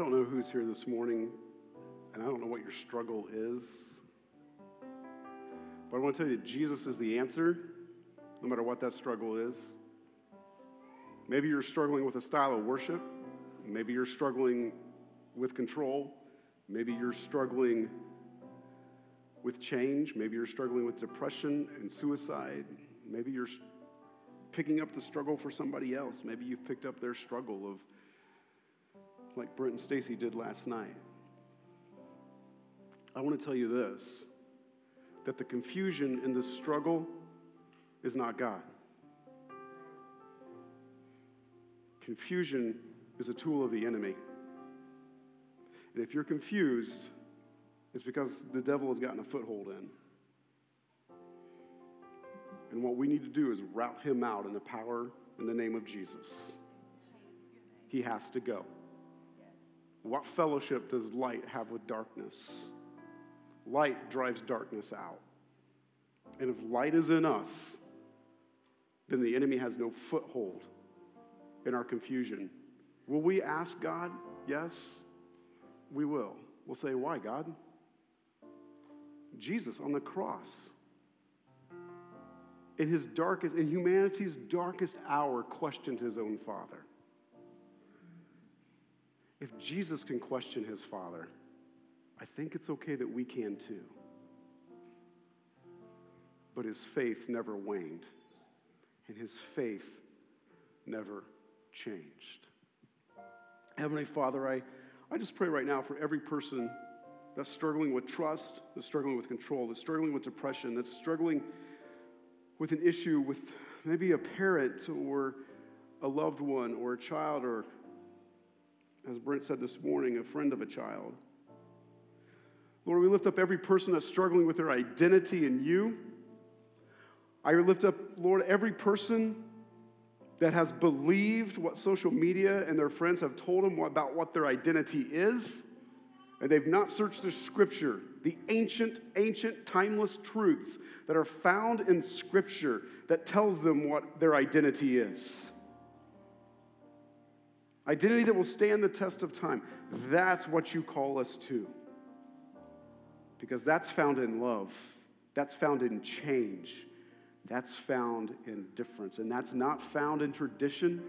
don't know who's here this morning, and I don't know what your struggle is. But I want to tell you Jesus is the answer, no matter what that struggle is. Maybe you're struggling with a style of worship. Maybe you're struggling with control. Maybe you're struggling with change. Maybe you're struggling with depression and suicide. Maybe you're picking up the struggle for somebody else. Maybe you've picked up their struggle of, like Brent and Stacy did last night. I want to tell you this that the confusion in the struggle is not God. Confusion is a tool of the enemy. And if you're confused, it's because the devil has gotten a foothold in. And what we need to do is rout him out in the power in the name of Jesus. He has to go. What fellowship does light have with darkness? Light drives darkness out. And if light is in us, then the enemy has no foothold in our confusion. Will we ask God? Yes, we will. We'll say, Why, God? Jesus on the cross, in his darkest, in humanity's darkest hour, questioned his own Father. If Jesus can question his Father, I think it's okay that we can too. But his faith never waned, and his faith never changed. Heavenly Father, I, I just pray right now for every person that's struggling with trust, that's struggling with control, that's struggling with depression, that's struggling with an issue with maybe a parent or a loved one or a child or, as Brent said this morning, a friend of a child. Lord, we lift up every person that's struggling with their identity in you. I lift up, Lord, every person that has believed what social media and their friends have told them about what their identity is, and they've not searched the scripture, the ancient, ancient, timeless truths that are found in scripture that tells them what their identity is. Identity that will stand the test of time. That's what you call us to. Because that's found in love, that's found in change, that's found in difference. And that's not found in tradition,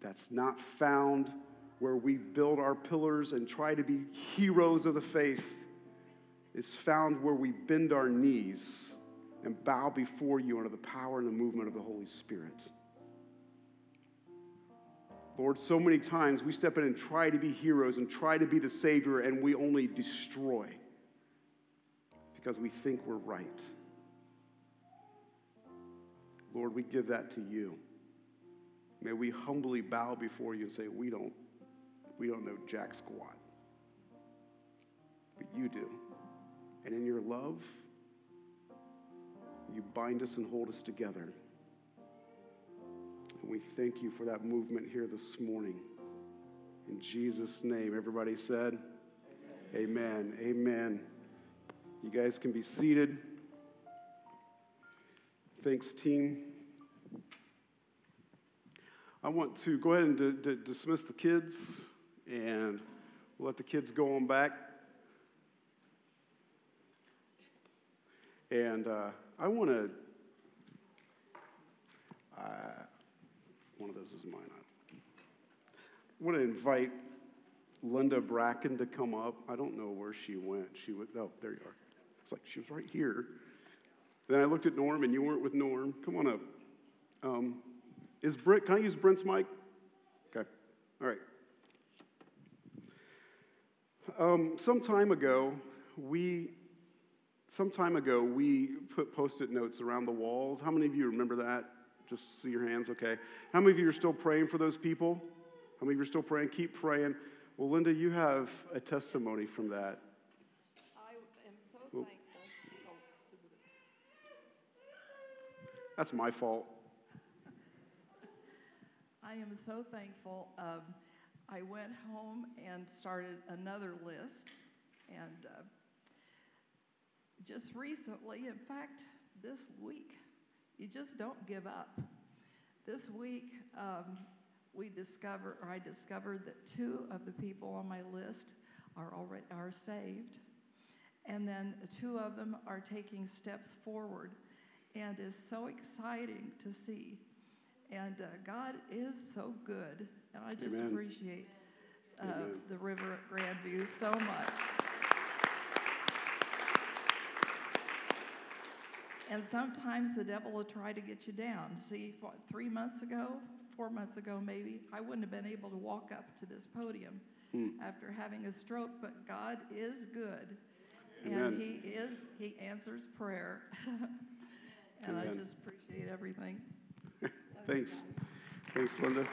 that's not found where we build our pillars and try to be heroes of the faith. It's found where we bend our knees and bow before you under the power and the movement of the Holy Spirit. Lord, so many times we step in and try to be heroes and try to be the Savior, and we only destroy because we think we're right. Lord, we give that to you. May we humbly bow before you and say, We don't, we don't know jack squat. But you do. And in your love, you bind us and hold us together. And we thank you for that movement here this morning. In Jesus' name, everybody said, Amen. Amen. Amen. You guys can be seated. Thanks, team. I want to go ahead and d- d- dismiss the kids, and we'll let the kids go on back. And uh, I want to, uh, one of those is mine. I want to invite Linda Bracken to come up. I don't know where she went. She went, oh, there you are. It's like she was right here. Then I looked at Norm, and you weren't with Norm. Come on up. Um, is Brent, can I use Brent's mic? Okay, all right. Um, some time ago, we, some time ago, we put post-it notes around the walls. How many of you remember that? Just see your hands, okay. How many of you are still praying for those people? How many of you are still praying? Keep praying. Well, Linda, you have a testimony from that. I am so thankful. Oh, is it? That's my fault. I am so thankful. Um, I went home and started another list, and uh, just recently, in fact, this week, you just don't give up. This week, um, we discover, or I discovered that two of the people on my list are already are saved, and then two of them are taking steps forward, and is so exciting to see. And uh, God is so good, and I just Amen. appreciate uh, the river at Grandview so much. And sometimes the devil will try to get you down. See, what, three months ago, four months ago maybe, I wouldn't have been able to walk up to this podium Hmm. after having a stroke, but God is good. Amen. And He is, He answers prayer. and I just appreciate everything. Thanks. Thanks, Linda.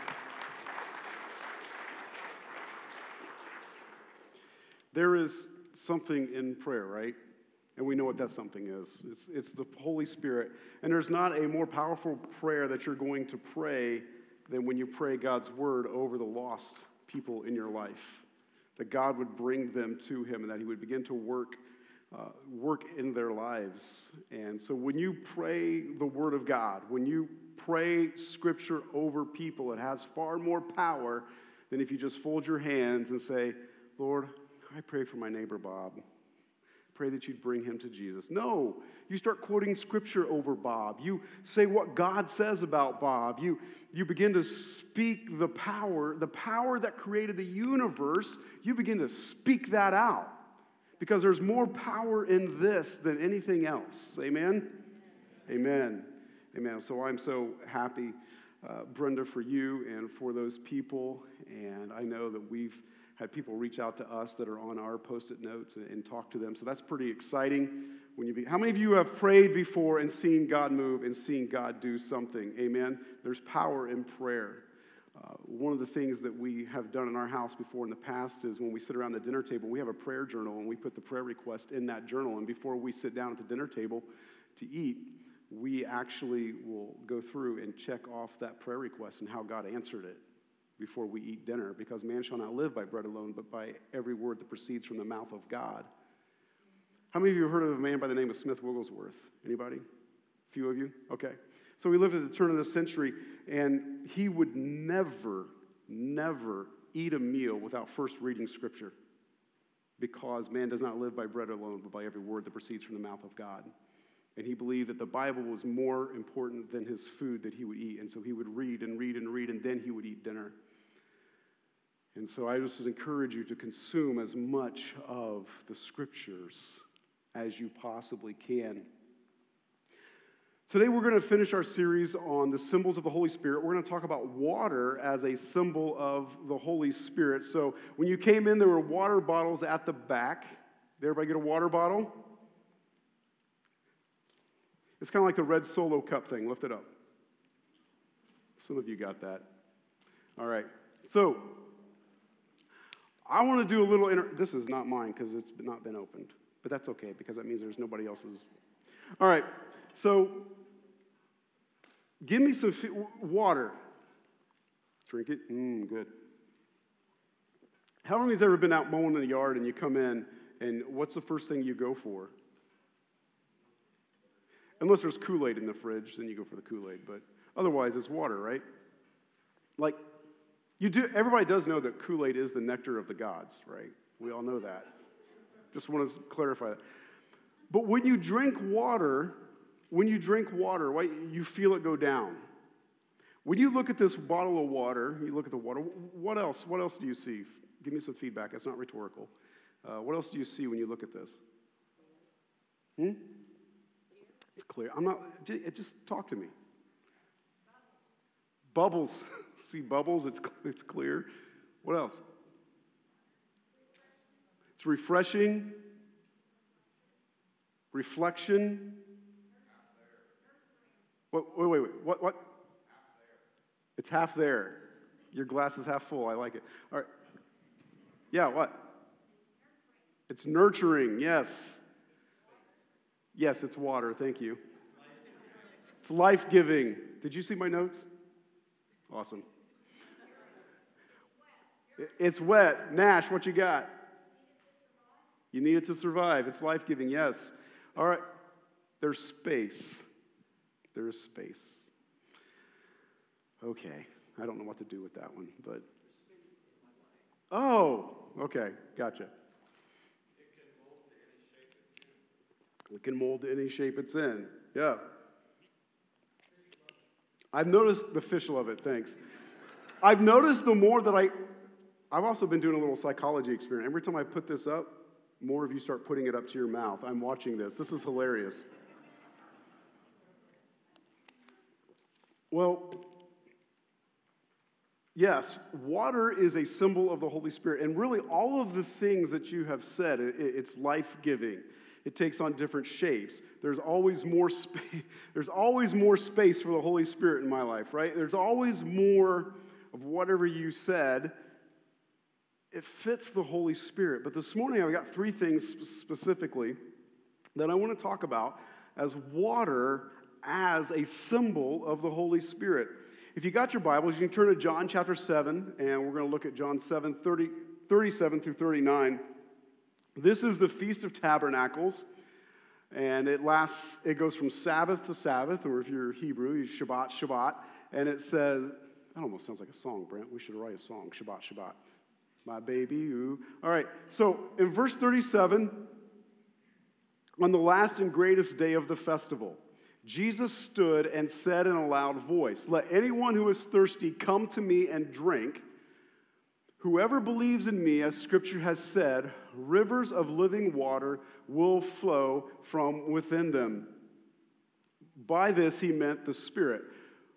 There is something in prayer, right? And we know what that something is. It's, it's the Holy Spirit. And there's not a more powerful prayer that you're going to pray than when you pray God's word over the lost people in your life. That God would bring them to Him and that He would begin to work, uh, work in their lives. And so when you pray the word of God, when you pray scripture over people, it has far more power than if you just fold your hands and say, Lord, I pray for my neighbor Bob. Pray that you'd bring him to Jesus. No, you start quoting scripture over Bob. You say what God says about Bob. You, you begin to speak the power, the power that created the universe. You begin to speak that out because there's more power in this than anything else. Amen? Amen. Amen. So I'm so happy, uh, Brenda, for you and for those people. And I know that we've had people reach out to us that are on our post-it notes and, and talk to them. So that's pretty exciting. When you be, how many of you have prayed before and seen God move and seen God do something? Amen. There's power in prayer. Uh, one of the things that we have done in our house before in the past is when we sit around the dinner table, we have a prayer journal and we put the prayer request in that journal. And before we sit down at the dinner table to eat, we actually will go through and check off that prayer request and how God answered it before we eat dinner because man shall not live by bread alone, but by every word that proceeds from the mouth of God. How many of you have heard of a man by the name of Smith Wigglesworth? Anybody? A few of you? Okay. So he lived at the turn of the century, and he would never, never eat a meal without first reading scripture because man does not live by bread alone, but by every word that proceeds from the mouth of God. And he believed that the Bible was more important than his food that he would eat. And so he would read and read and read, and then he would eat dinner. And so I just encourage you to consume as much of the scriptures as you possibly can. Today, we're going to finish our series on the symbols of the Holy Spirit. We're going to talk about water as a symbol of the Holy Spirit. So, when you came in, there were water bottles at the back. Did everybody get a water bottle? It's kind of like the red solo cup thing. Lift it up. Some of you got that. All right. So, I want to do a little. Inter- this is not mine because it's not been opened, but that's okay because that means there's nobody else's. All right. So, give me some f- water. Drink it. Mmm, good. How many has ever been out mowing in the yard and you come in and what's the first thing you go for? Unless there's Kool Aid in the fridge, then you go for the Kool Aid. But otherwise, it's water, right? Like, you do. Everybody does know that Kool Aid is the nectar of the gods, right? We all know that. Just want to clarify that. But when you drink water, when you drink water, right, you feel it go down. When you look at this bottle of water, you look at the water. What else? What else do you see? Give me some feedback. It's not rhetorical. Uh, what else do you see when you look at this? Hmm? It's clear. I'm not, just talk to me. Bubbles. See bubbles? It's, it's clear. What else? It's refreshing. Reflection. Wait, wait, wait. What, what? It's half there. Your glass is half full. I like it. All right. Yeah, what? It's nurturing, yes. Yes, it's water. Thank you. It's life giving. Did you see my notes? Awesome. It's wet. Nash, what you got? You need it to survive. It's life giving, yes. All right. There's space. There's space. Okay. I don't know what to do with that one, but. Oh, okay, gotcha. It can mold to any shape it's in. Yeah. I've noticed the fish love it, thanks. I've noticed the more that I, I've also been doing a little psychology experiment. Every time I put this up, more of you start putting it up to your mouth. I'm watching this. This is hilarious. Well, yes, water is a symbol of the Holy Spirit. And really, all of the things that you have said, it's life giving. It takes on different shapes. There's always more space. There's always more space for the Holy Spirit in my life, right? There's always more of whatever you said. It fits the Holy Spirit. But this morning, I've got three things specifically that I want to talk about as water as a symbol of the Holy Spirit. If you got your Bibles, you can turn to John chapter 7, and we're going to look at John 7 30, 37 through 39. This is the Feast of Tabernacles, and it lasts, it goes from Sabbath to Sabbath, or if you're Hebrew, you Shabbat, Shabbat, and it says, that almost sounds like a song, Brent. We should write a song, Shabbat, Shabbat. My baby, ooh. All right, so in verse 37, on the last and greatest day of the festival, Jesus stood and said in a loud voice, Let anyone who is thirsty come to me and drink. Whoever believes in me, as scripture has said, rivers of living water will flow from within them. By this he meant the Spirit,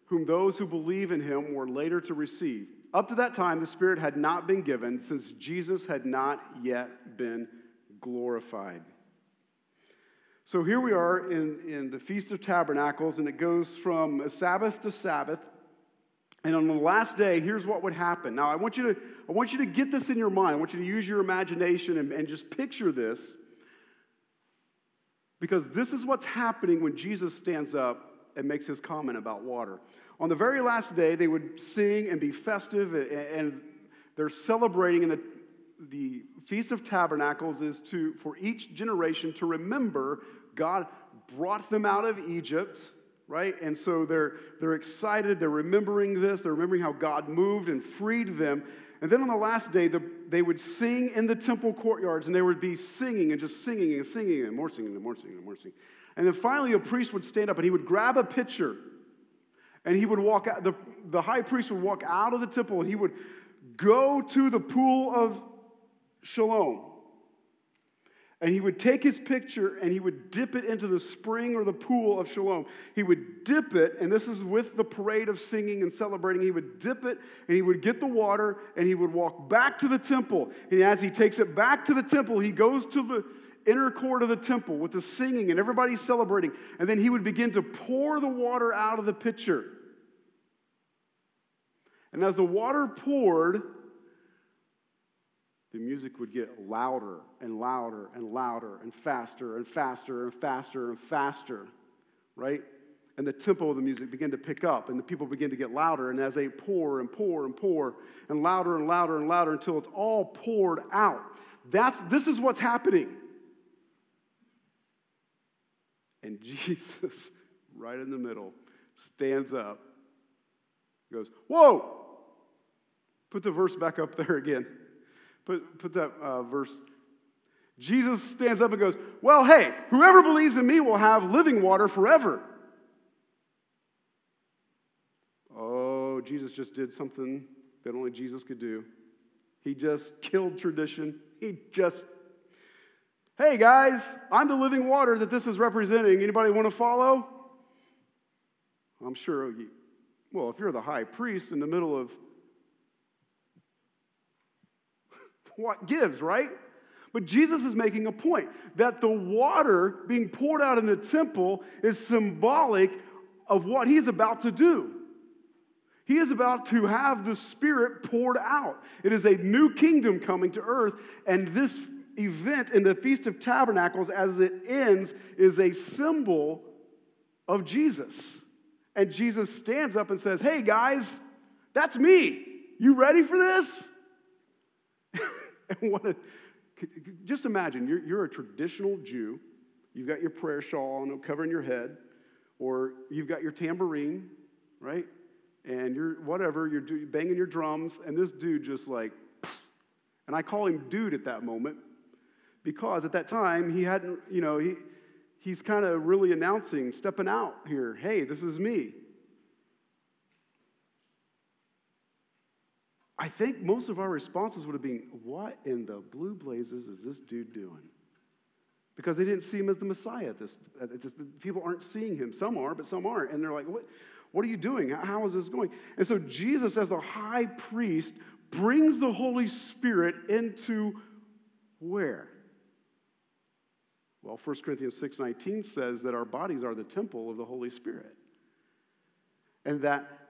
whom those who believe in him were later to receive. Up to that time, the Spirit had not been given, since Jesus had not yet been glorified. So here we are in, in the Feast of Tabernacles, and it goes from Sabbath to Sabbath. And on the last day, here's what would happen. Now, I want you to, I want you to get this in your mind. I want you to use your imagination and, and just picture this. Because this is what's happening when Jesus stands up and makes his comment about water. On the very last day, they would sing and be festive, and they're celebrating in the the Feast of Tabernacles is to, for each generation to remember God brought them out of Egypt, right? And so they're, they're excited, they're remembering this, they're remembering how God moved and freed them. And then on the last day, the, they would sing in the temple courtyards, and they would be singing and just singing and singing and more singing and more singing and more singing. And then finally, a priest would stand up and he would grab a pitcher and he would walk out, the, the high priest would walk out of the temple and he would go to the pool of Siloam. And he would take his picture and he would dip it into the spring or the pool of Shalom. He would dip it, and this is with the parade of singing and celebrating. He would dip it and he would get the water and he would walk back to the temple. And as he takes it back to the temple, he goes to the inner court of the temple with the singing and everybody celebrating. And then he would begin to pour the water out of the pitcher. And as the water poured, the music would get louder and louder and louder and faster and faster and faster and faster, right? And the tempo of the music began to pick up, and the people begin to get louder. And as they pour and pour and pour, and louder and louder and louder until it's all poured out, that's, this is what's happening. And Jesus, right in the middle, stands up, goes, Whoa! Put the verse back up there again. Put, put that uh, verse. Jesus stands up and goes, Well, hey, whoever believes in me will have living water forever. Oh, Jesus just did something that only Jesus could do. He just killed tradition. He just, hey guys, I'm the living water that this is representing. Anybody want to follow? I'm sure, you, well, if you're the high priest in the middle of what gives, right? But Jesus is making a point that the water being poured out in the temple is symbolic of what he's about to do. He is about to have the Spirit poured out. It is a new kingdom coming to earth, and this event in the Feast of Tabernacles, as it ends, is a symbol of Jesus. And Jesus stands up and says, Hey guys, that's me. You ready for this? and just imagine you're, you're a traditional Jew. You've got your prayer shawl on, covering your head, or you've got your tambourine, right? and you're whatever, you're do, banging your drums, and this dude just like, and I call him dude at that moment because at that time he hadn't, you know, he, he's kind of really announcing, stepping out here, hey, this is me. I think most of our responses would have been, What in the blue blazes is this dude doing? Because they didn't see him as the Messiah. This, this, people aren't seeing him. Some are, but some aren't. And they're like, What, what are you doing? How is this going? And so Jesus, as the high priest, brings the Holy Spirit into where? Well, 1 Corinthians 6:19 says that our bodies are the temple of the Holy Spirit. And that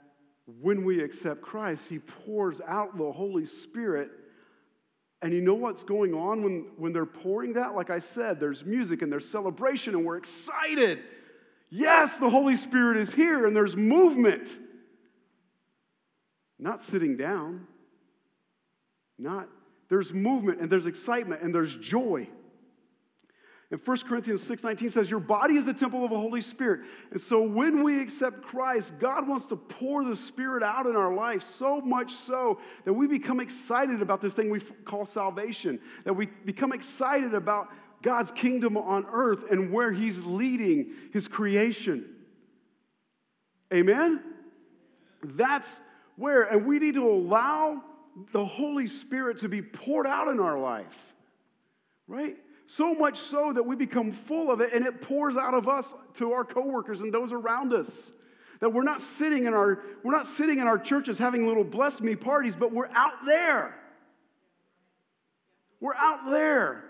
when we accept Christ, He pours out the Holy Spirit. And you know what's going on when, when they're pouring that? Like I said, there's music and there's celebration, and we're excited. Yes, the Holy Spirit is here, and there's movement. Not sitting down. Not, there's movement and there's excitement and there's joy. And 1 Corinthians 6:19 says, Your body is the temple of the Holy Spirit. And so when we accept Christ, God wants to pour the Spirit out in our life so much so that we become excited about this thing we call salvation, that we become excited about God's kingdom on earth and where He's leading His creation. Amen? That's where, and we need to allow the Holy Spirit to be poured out in our life, right? So much so that we become full of it and it pours out of us to our coworkers and those around us. That we're not sitting in our we're not sitting in our churches having little blessed me parties, but we're out there. We're out there.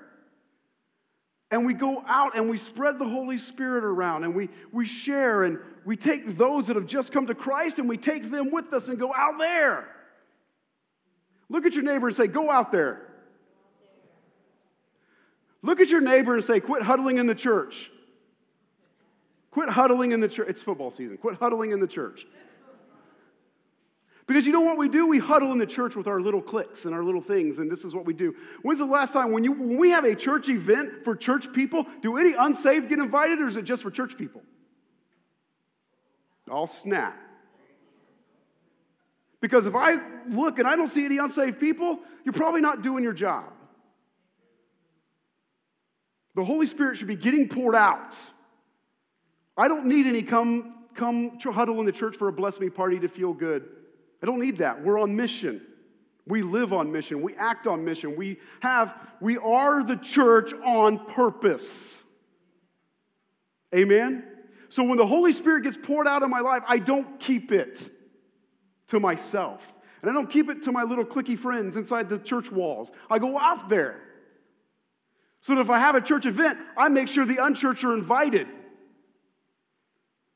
And we go out and we spread the Holy Spirit around and we, we share and we take those that have just come to Christ and we take them with us and go out there. Look at your neighbor and say, Go out there. Look at your neighbor and say, quit huddling in the church. Quit huddling in the church. It's football season. Quit huddling in the church. Because you know what we do? We huddle in the church with our little cliques and our little things, and this is what we do. When's the last time when, you, when we have a church event for church people, do any unsaved get invited, or is it just for church people? All snap. Because if I look and I don't see any unsaved people, you're probably not doing your job. The Holy Spirit should be getting poured out. I don't need any come, come to huddle in the church for a bless me party to feel good. I don't need that. We're on mission. We live on mission. We act on mission. We have, we are the church on purpose. Amen? So when the Holy Spirit gets poured out in my life, I don't keep it to myself. And I don't keep it to my little cliquey friends inside the church walls. I go out there. So that if I have a church event, I make sure the unchurched are invited.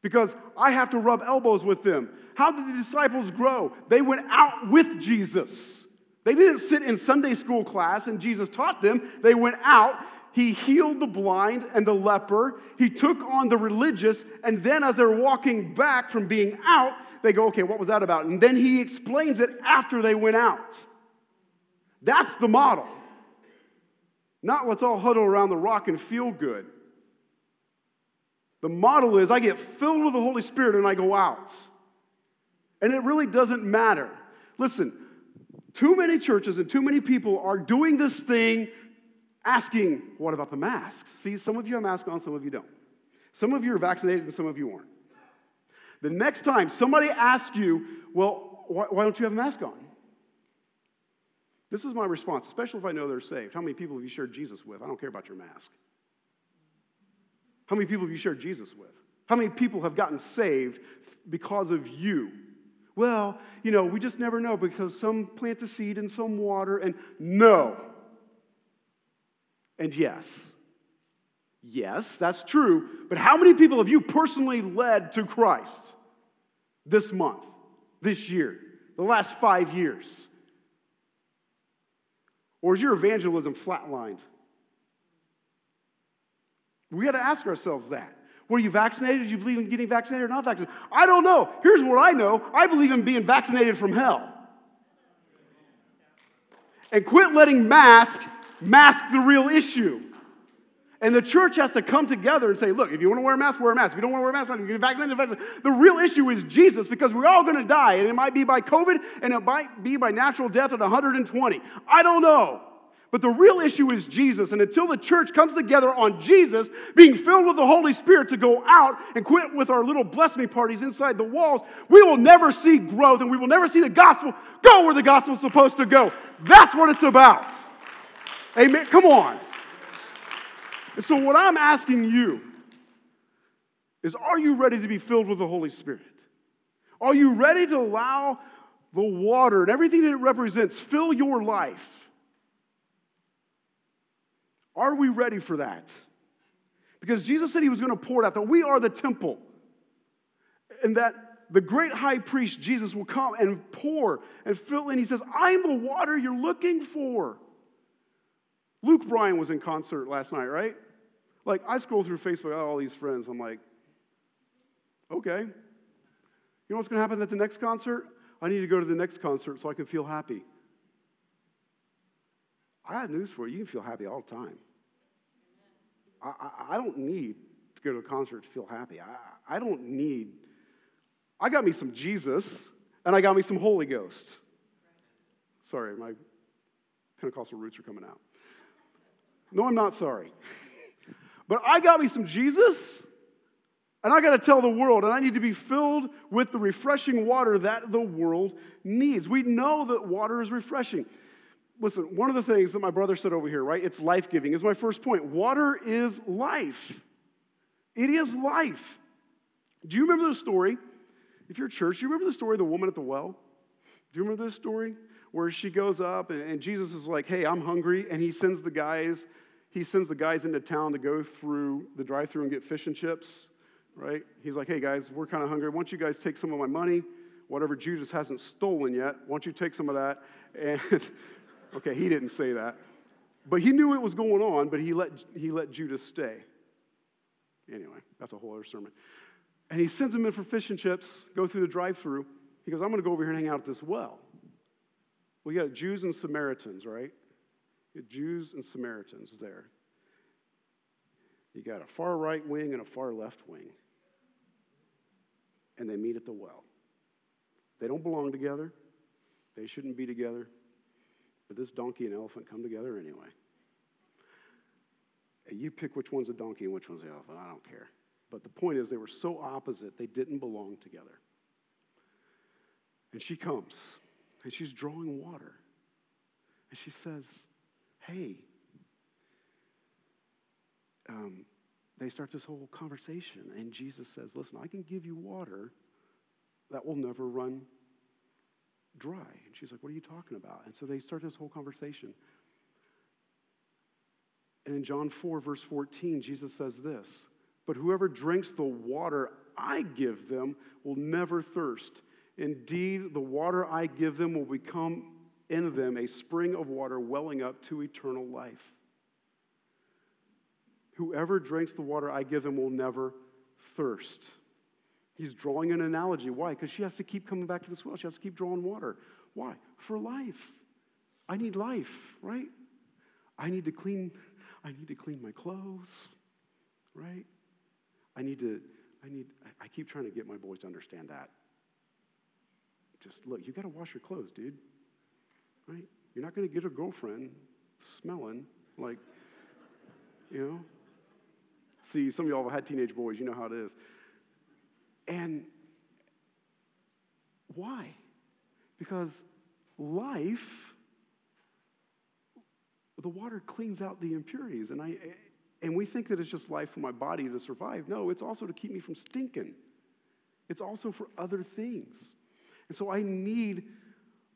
Because I have to rub elbows with them. How did the disciples grow? They went out with Jesus. They didn't sit in Sunday school class and Jesus taught them. They went out. He healed the blind and the leper. He took on the religious. And then, as they're walking back from being out, they go, okay, what was that about? And then he explains it after they went out. That's the model. Not let's all huddle around the rock and feel good. The model is I get filled with the Holy Spirit and I go out. And it really doesn't matter. Listen, too many churches and too many people are doing this thing asking, what about the masks? See, some of you have masks on, some of you don't. Some of you are vaccinated and some of you aren't. The next time somebody asks you, well, why, don't you have a mask on? This is my response, especially if I know they're saved. How many people have you shared Jesus with? I don't care about your mask. How many people have you shared Jesus with? How many people have gotten saved because of you? Well, you know, we just never know because some plant a seed and some water, and no. And yes. Yes, that's true. But how many people have you personally led to Christ this month, this year, the last five years? Or is your evangelism flatlined? We got to ask ourselves that. Were you vaccinated? Do you believe in getting vaccinated or not vaccinated? I don't know. Here's what I know I believe in being vaccinated from hell. And quit letting mask mask the real issue. And the church has to come together and say, look, if you want to wear a mask, wear a mask. If you don't want to wear a mask, you get vaccinated, vaccinated. The real issue is Jesus because we're all going to die. And it might be by COVID and it might be by natural death at 120. I don't know. But the real issue is Jesus. And until the church comes together on Jesus, being filled with the Holy Spirit to go out and quit with our little bless me parties inside the walls, we will never see growth and we will never see the gospel go where the gospel is supposed to go. That's what it's about. Amen. Come on. And so, what I'm asking you is are you ready to be filled with the Holy Spirit? Are you ready to allow the water and everything that it represents fill your life? Are we ready for that? Because Jesus said he was going to pour it out, that we are the temple, and that the great high priest Jesus will come and pour and fill in. He says, I'm the water you're looking for. Luke Bryan was in concert last night, right? Like, I scroll through Facebook, I have all these friends. I'm like, okay. You know what's going to happen at the next concert? I need to go to the next concert so I can feel happy. I have news for you. You can feel happy all the time. I, I, I don't need to go to a concert to feel happy. I, I don't need, I got me some Jesus and I got me some Holy Ghost. Sorry, my Pentecostal roots are coming out. No, I'm not sorry. But I got me some Jesus, and I got to tell the world, and I need to be filled with the refreshing water that the world needs. We know that water is refreshing. Listen, one of the things that my brother said over here, right? It's life giving, is my first point. Water is life. It is life. Do you remember the story? If you're church, do you remember the story of the woman at the well? Do you remember this story? Where she goes up and, and Jesus is like, hey, I'm hungry. And he sends the guys he sends the guys into town to go through the drive through and get fish and chips, right? He's like, hey guys, we're kind of hungry. Why don't you guys take some of my money, whatever Judas hasn't stolen yet? Why don't you take some of that? And, okay, he didn't say that. But he knew it was going on, but he let, he let Judas stay. Anyway, that's a whole other sermon. And he sends him in for fish and chips, go through the drive through. He goes, I'm going to go over here and hang out at this well. We got Jews and Samaritans, right? Jews and Samaritans there. You got a far right wing and a far left wing. And they meet at the well. They don't belong together. They shouldn't be together. But this donkey and elephant come together anyway. And you pick which one's a donkey and which one's the elephant. I don't care. But the point is, they were so opposite, they didn't belong together. And she comes, and she's drawing water. And she says, hey, um, they start this whole conversation, and Jesus says, Listen, I can give you water that will never run dry. And she's like, What are you talking about? And so they start this whole conversation. And in John 4, verse 14, Jesus says this But whoever drinks the water I give them will never thirst. Indeed, the water I give them will become in them a spring of water welling up to eternal life. Whoever drinks the water I give him will never thirst. He's drawing an analogy. Why? Because she has to keep coming back to this well. She has to keep drawing water. Why? For life. I need life, right? I need to clean, I need to clean my clothes, right? I need to, I need, I keep trying to get my boys to understand that. Just look, you got to wash your clothes, dude right? You're not going to get a girlfriend smelling like, you know. See, some of y'all have had teenage boys, you know how it is. And why? Because life, the water cleans out the impurities. And, I, and we think that it's just life for my body to survive. No, it's also to keep me from stinking, it's also for other things. And so I need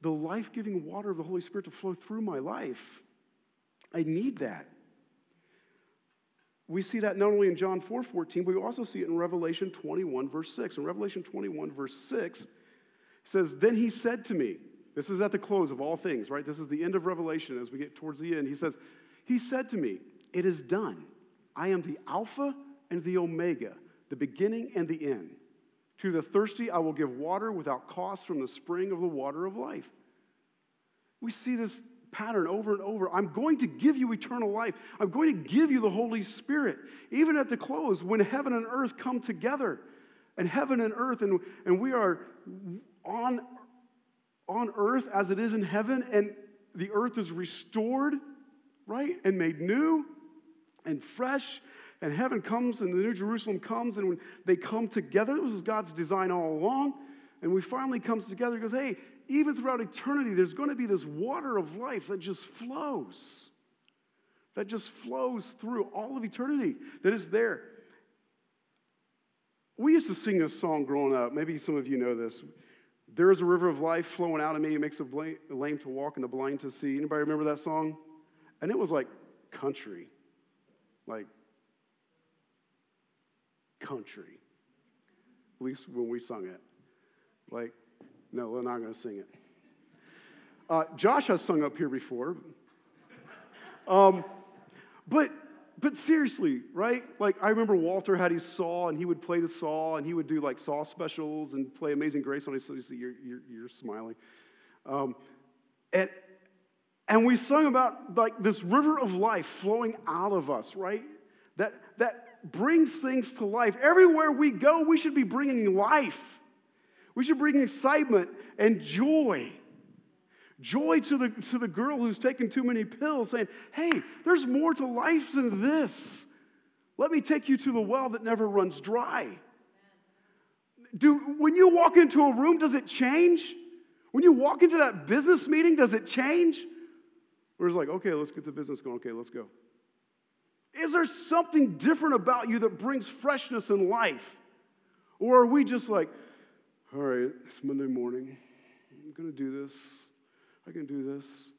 the life giving water of the Holy Spirit to flow through my life. I need that. We see that not only in John 4 14, but we also see it in Revelation 21, verse 6. In Revelation 21, verse 6, says, Then he said to me, this is at the close of all things, right? This is the end of Revelation as we get towards the end. He says, He said to me, It is done. I am the Alpha and the Omega, the beginning and the end. To the thirsty, I will give water without cost from the spring of the water of life. We see this pattern over and over. I'm going to give you eternal life. I'm going to give you the Holy Spirit. Even at the close, when heaven and earth come together, and heaven and earth, and, and we are on, on earth as it is in heaven, and the earth is restored, right, and made new and fresh, and heaven comes, and the New Jerusalem comes, and when they come together, this was God's design all along, and we finally comes together, he goes, hey, even throughout eternity, there's going to be this water of life that just flows, that just flows through all of eternity, that is there. We used to sing this song growing up. Maybe some of you know this. There is a river of life flowing out of me. It makes the lame to walk and the blind to see. Anybody remember that song? And it was like country. Like country. At least when we sung it. Like, no, we're not going to sing it. Uh, Josh has sung up here before. Um, but but seriously, right? Like I remember Walter had his saw, and he would play the saw, and he would do like saw specials and play Amazing Grace on his. So you're, you're, you're smiling, um, and and we sung about like this river of life flowing out of us, right? That that brings things to life. Everywhere we go, we should be bringing life. We should bring excitement and joy. Joy to the, to the girl who's taken too many pills, saying, Hey, there's more to life than this. Let me take you to the well that never runs dry. Do, when you walk into a room, does it change? When you walk into that business meeting, does it change? Or is it like, okay, let's get the business going. Okay, let's go. Is there something different about you that brings freshness in life? Or are we just like, all right, it's Monday morning. I'm going to do this. I can do this.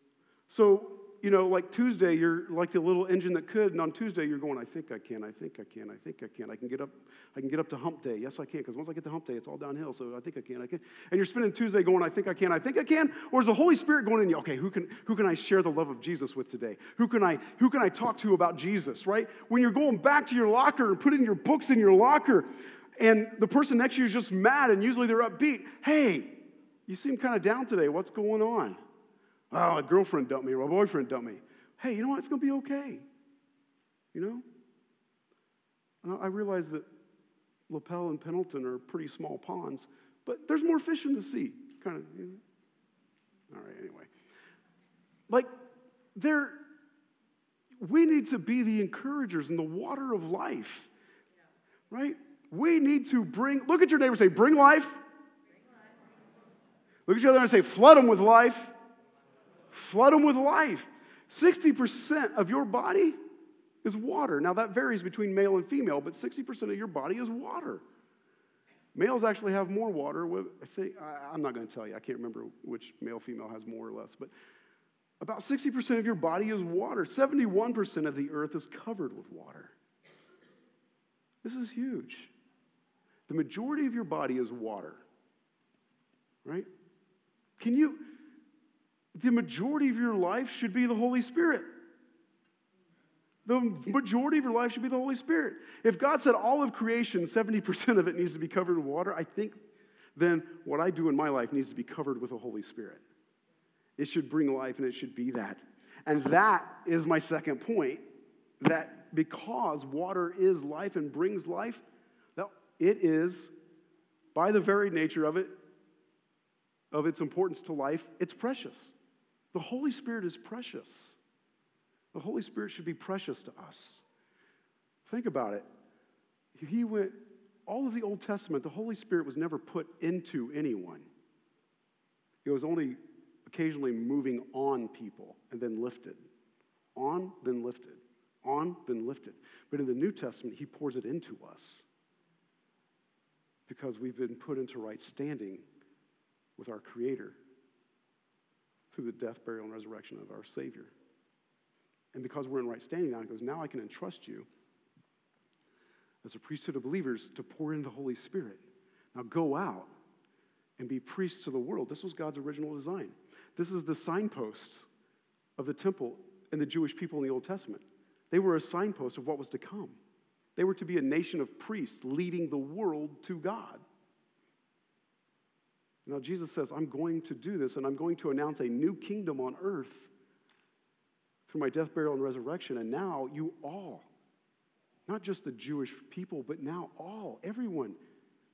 So, you know, like Tuesday, you're like the little engine that could, and on Tuesday, you're going, I think I can, I think I can, I think I can. I can get up, I can get up to hump day. Yes, I can, because once I get to hump day, it's all downhill. So I think I can, I can. And you're spending Tuesday going, I think I can, I think I can. Or is the Holy Spirit going in you, okay, who can who can I share the love of Jesus with today? Who can I who can I talk to about Jesus, right? When you're going back to your locker and putting your books in your locker, and the person next to you is just mad, and usually they're upbeat. Hey, you seem kind of down today. What's going on? Oh, a girlfriend dumped me or a boyfriend dumped me. Hey, you know what? It's going to be okay. You know? I realize that Lapel and Pendleton are pretty small ponds, but there's more fish in the sea. Kind of, you know? All right, anyway. Like, there, we need to be the encouragers in the water of life, right? We need to bring, look at your neighbor say, bring life. Bring life. Look at your other and say, flood them with life. Flood them with life. 60% of your body is water. Now, that varies between male and female, but 60% of your body is water. Males actually have more water. I think, I'm not going to tell you, I can't remember which male, female has more or less, but about 60% of your body is water. 71% of the earth is covered with water. This is huge. The majority of your body is water, right? Can you, the majority of your life should be the Holy Spirit. The majority of your life should be the Holy Spirit. If God said all of creation, 70% of it needs to be covered with water, I think then what I do in my life needs to be covered with the Holy Spirit. It should bring life and it should be that. And that is my second point that because water is life and brings life, that it is, by the very nature of it, of its importance to life, it's precious. The Holy Spirit is precious. The Holy Spirit should be precious to us. Think about it. He went, all of the Old Testament, the Holy Spirit was never put into anyone. It was only occasionally moving on people and then lifted. On, then lifted. On, then lifted. But in the New Testament, he pours it into us because we've been put into right standing with our Creator through the death, burial, and resurrection of our Savior. And because we're in right standing now, he goes, Now I can entrust you as a priesthood of believers to pour in the Holy Spirit. Now go out and be priests to the world. This was God's original design. This is the signpost of the temple and the Jewish people in the Old Testament. They were a signpost of what was to come. They were to be a nation of priests leading the world to God. Now, Jesus says, I'm going to do this and I'm going to announce a new kingdom on earth through my death, burial, and resurrection. And now you all, not just the Jewish people, but now all, everyone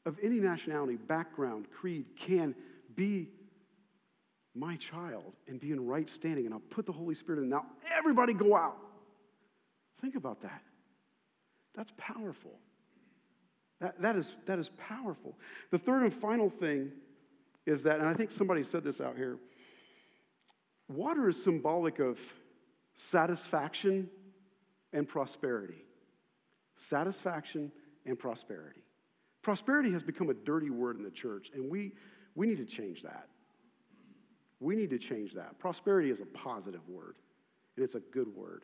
of any nationality, background, creed, can be my child and be in right standing. And I'll put the Holy Spirit in. Now everybody go out. Think about that. That's powerful. That, that, is, that is powerful. The third and final thing is that, and I think somebody said this out here water is symbolic of satisfaction and prosperity. Satisfaction and prosperity. Prosperity has become a dirty word in the church, and we, we need to change that. We need to change that. Prosperity is a positive word, and it's a good word.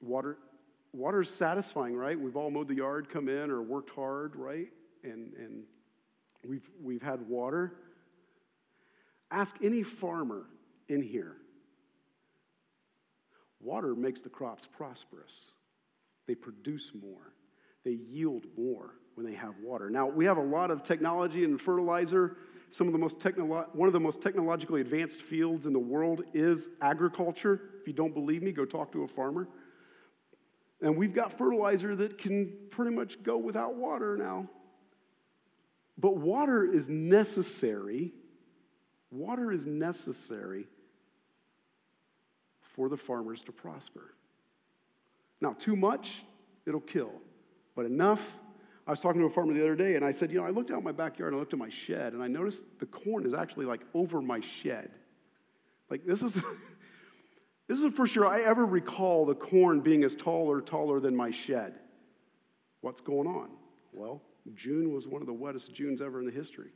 Water, water is satisfying, right? We've all mowed the yard, come in, or worked hard, right? And, and we've, we've had water. Ask any farmer in here. Water makes the crops prosperous, they produce more, they yield more when they have water. Now, we have a lot of technology and fertilizer. Some of the most technolo- one of the most technologically advanced fields in the world is agriculture. If you don't believe me, go talk to a farmer. And we've got fertilizer that can pretty much go without water now. But water is necessary. Water is necessary for the farmers to prosper. Now, too much, it'll kill. But enough, I was talking to a farmer the other day and I said, You know, I looked out my backyard and I looked at my shed and I noticed the corn is actually like over my shed. Like, this is. This is the first year I ever recall the corn being as tall or taller than my shed. What's going on? Well, June was one of the wettest Junes ever in the history.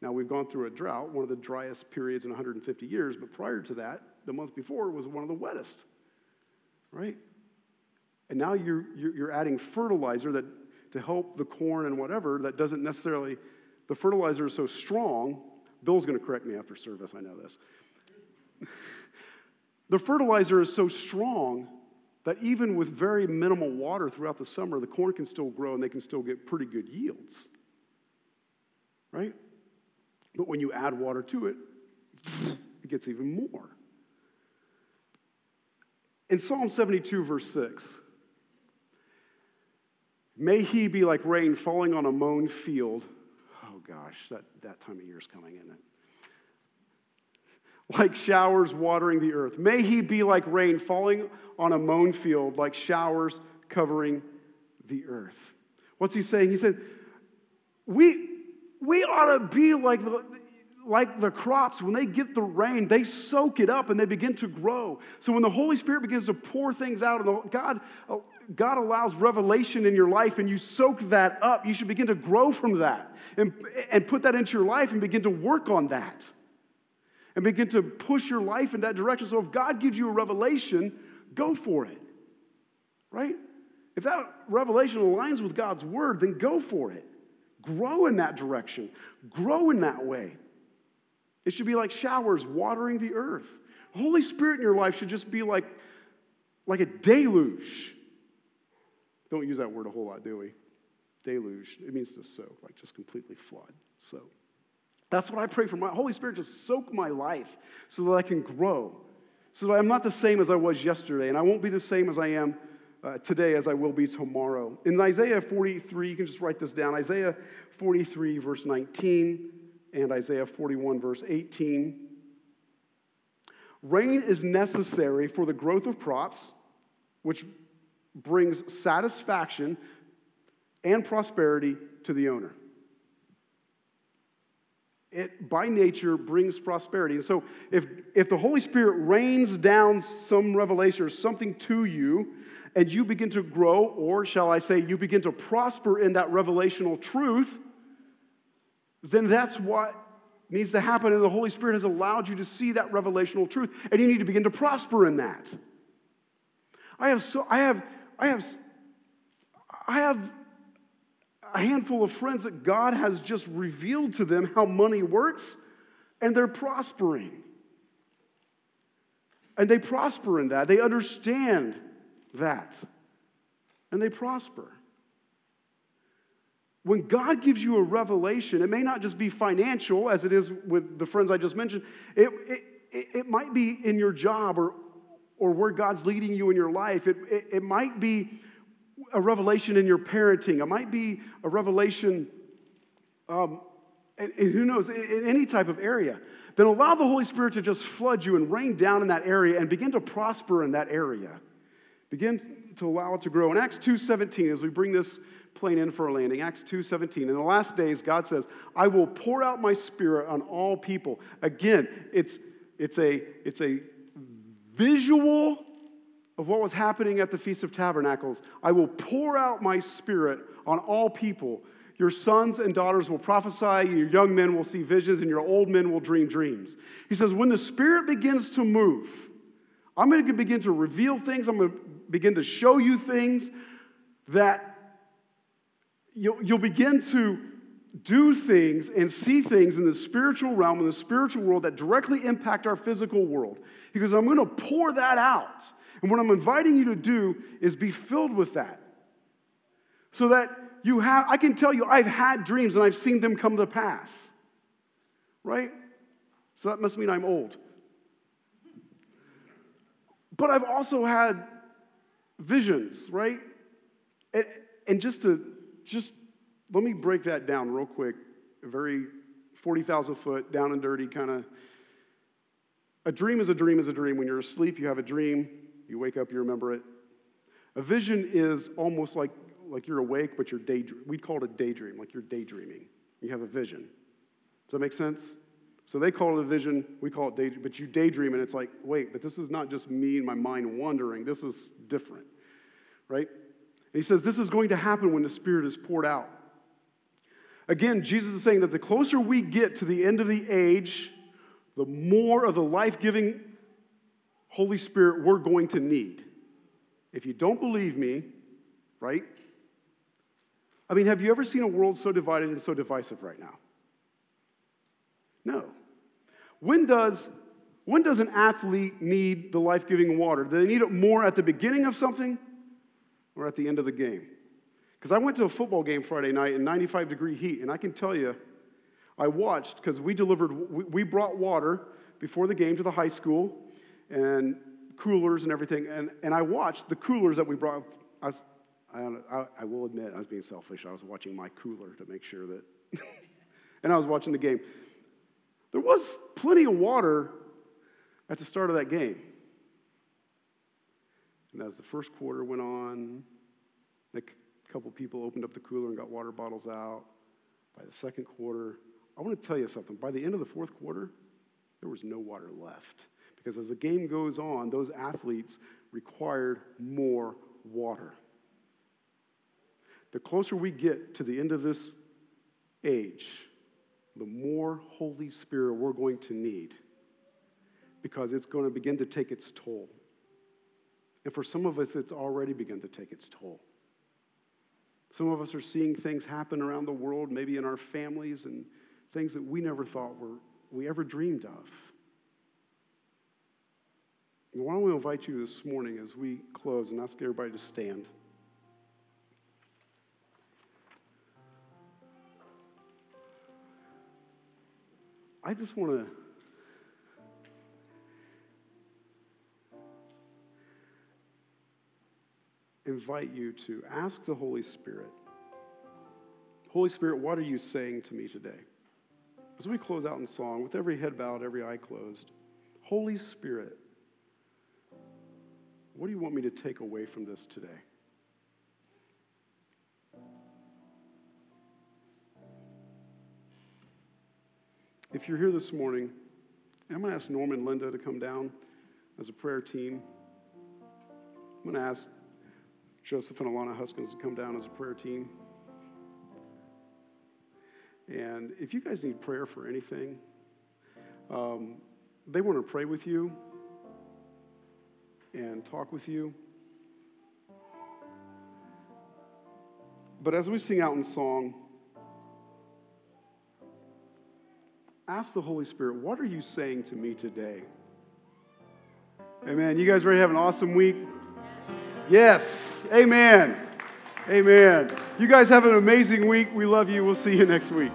Now, we've gone through a drought, one of the driest periods in 150 years, but prior to that, the month before was one of the wettest, right? And now you're, you're adding fertilizer that, to help the corn and whatever that doesn't necessarily, the fertilizer is so strong. Bill's to correct me after service, I know this. The fertilizer is so strong that even with very minimal water throughout the summer, the corn can still grow and they can still get pretty good yields. Right? But when you add water to it, it gets even more. In Psalm 72, verse 6, may he be like rain falling on a mown field. Oh gosh, that, that time of year is coming, isn't it? Like showers watering the earth. May he be like rain falling on a mown field, like showers covering the earth. What's he saying? He said, We, we ought to be like the, like the crops. When they get the rain, they soak it up and they begin to grow. So when the Holy Spirit begins to pour things out, and God, God allows revelation in your life and you soak that up, you should begin to grow from that and, and put that into your life and begin to work on that and begin to push your life in that direction. So if God gives you a revelation, go for it. Right? If that revelation aligns with God's word, then go for it. Grow in that direction, grow in that way. It should be like showers watering the earth. Holy Spirit in your life should just be like, like a deluge. Don't use that word a whole lot, do we? Deluge. It means to soak, like just completely flood. So. That's what I pray for my Holy Spirit to soak my life so that I can grow, so that I'm not the same as I was yesterday, and I won't be the same as I am uh, today as I will be tomorrow. In Isaiah 43, you can just write this down Isaiah 43, verse 19, and Isaiah 41, verse 18. Rain is necessary for the growth of crops, which brings satisfaction and prosperity to the owner it by nature brings prosperity. And so if, if the Holy Spirit rains down some revelation or something to you, and you begin to grow, or shall I say, you begin to prosper in that revelational truth, then that's what needs to happen. And the Holy Spirit has allowed you to see that revelational truth, and you need to begin to prosper in that. I have so I have I have I have a handful of friends that God has just revealed to them how money works, and they're prospering. And they prosper in that. They understand that. And they prosper. When God gives you a revelation, it may not just be financial, as it is with the friends I just mentioned, it, it, it, might be in your job or, or where God's leading you in your life. It, it, it might be a revelation in your parenting. It might be a revelation, um, and, and who knows, in, in any type of area. Then allow the Holy Spirit to just flood you and rain down in that area and begin to prosper in that area. Begin to allow it to grow. In Acts 2.17, as we bring this plane in for a landing, Acts 2.17, in the last days, God says, I will pour out my spirit on all people. Again, it's, it's, a, it's a visual of what was happening at the Feast of Tabernacles. I will pour out my spirit on all people. Your sons and daughters will prophesy, your young men will see visions, and your old men will dream dreams. He says, when the spirit begins to move, I'm going to begin to reveal things, I'm going to begin to show you things that you'll, you'll begin to do things and see things in the spiritual realm, in the spiritual world that directly impact our physical world. He goes, I'm going to pour that out. And what I'm inviting you to do is be filled with that. So that you have, I can tell you, I've had dreams and I've seen them come to pass. Right? So that must mean I'm old. But I've also had visions, right? And, and just to, just let me break that down real quick. Very 40,000 foot, down and dirty kind of. A dream is a dream is a dream. When you're asleep, you have a dream. You wake up, you remember it. A vision is almost like, like you're awake, but you're daydreaming. We'd call it a daydream, like you're daydreaming. You have a vision. Does that make sense? So they call it a vision, we call it daydream, but you daydream and it's like, wait, but this is not just me and my mind wandering, this is different, right? And he says this is going to happen when the Spirit is poured out. Again, Jesus is saying that the closer we get to the end of the age, the more of the life giving Holy Spirit we're going to need. If you don't believe me, right? I mean, have you ever seen a world so divided and so divisive right now? No. When does, when does an athlete need the life giving water? Do they need it more at the beginning of something or at the end of the game? Because I went to a football game Friday night in 95 degree heat, and I can tell you, I watched because we delivered, we brought water before the game to the high school and coolers and everything, and, and I watched the coolers that we brought. I, was, I, I will admit, I was being selfish. I was watching my cooler to make sure that, and I was watching the game. There was plenty of water at the start of that game. And as the first quarter went on, a couple people opened up the cooler and got water bottles out. By the second quarter, I want to tell you something. By the end of the fourth quarter, there was no water left. Because as the game goes on, those athletes required more water. The closer we get to the end of this age, the more Holy Spirit we're going to need because it's going to begin to take its toll. And for some of us, it's already begun to take its toll. Some of us are seeing things happen around the world, maybe in our families, and things that we never thought were, we ever dreamed of. Why don't we invite you this morning as we close and ask everybody to stand? I just want to invite you to ask the Holy Spirit Holy Spirit, what are you saying to me today? As we close out in song, with every head bowed, every eye closed, Holy Spirit, what do you want me to take away from this today? If you're here this morning, I'm going to ask Norman and Linda to come down as a prayer team. I'm going to ask Joseph and Alana Huskins to come down as a prayer team. And if you guys need prayer for anything, um, they want to pray with you and talk with you. But as we sing out in song, ask the Holy Spirit, what are you saying to me today? Amen. You guys ready to have an awesome week? Yes. Amen. Amen. You guys have an amazing week. We love you. We'll see you next week.